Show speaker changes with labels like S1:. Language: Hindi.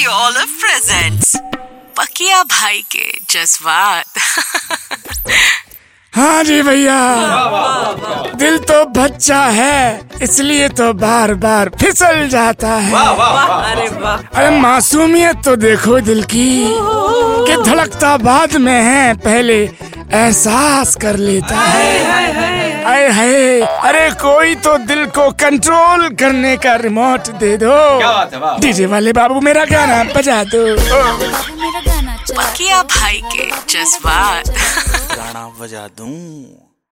S1: रेडियो ओलिव प्रेजेंट्स पकिया भाई के जज्बात।
S2: हाँ जी भैया। दिल तो बच्चा है इसलिए तो बार बार फिसल जाता है।
S1: अरे
S2: अरे मासूमियत तो देखो दिल की कि धड़कता बाद में है पहले एहसास कर लेता है। अरे है अरे कोई तो दिल को कंट्रोल करने का रिमोट दे दो। डीजे वाले बाबू मेरा गाना बजा दो।
S1: मेरा गाना किया भाई के जज्बात।
S3: गाना बजा दूँ।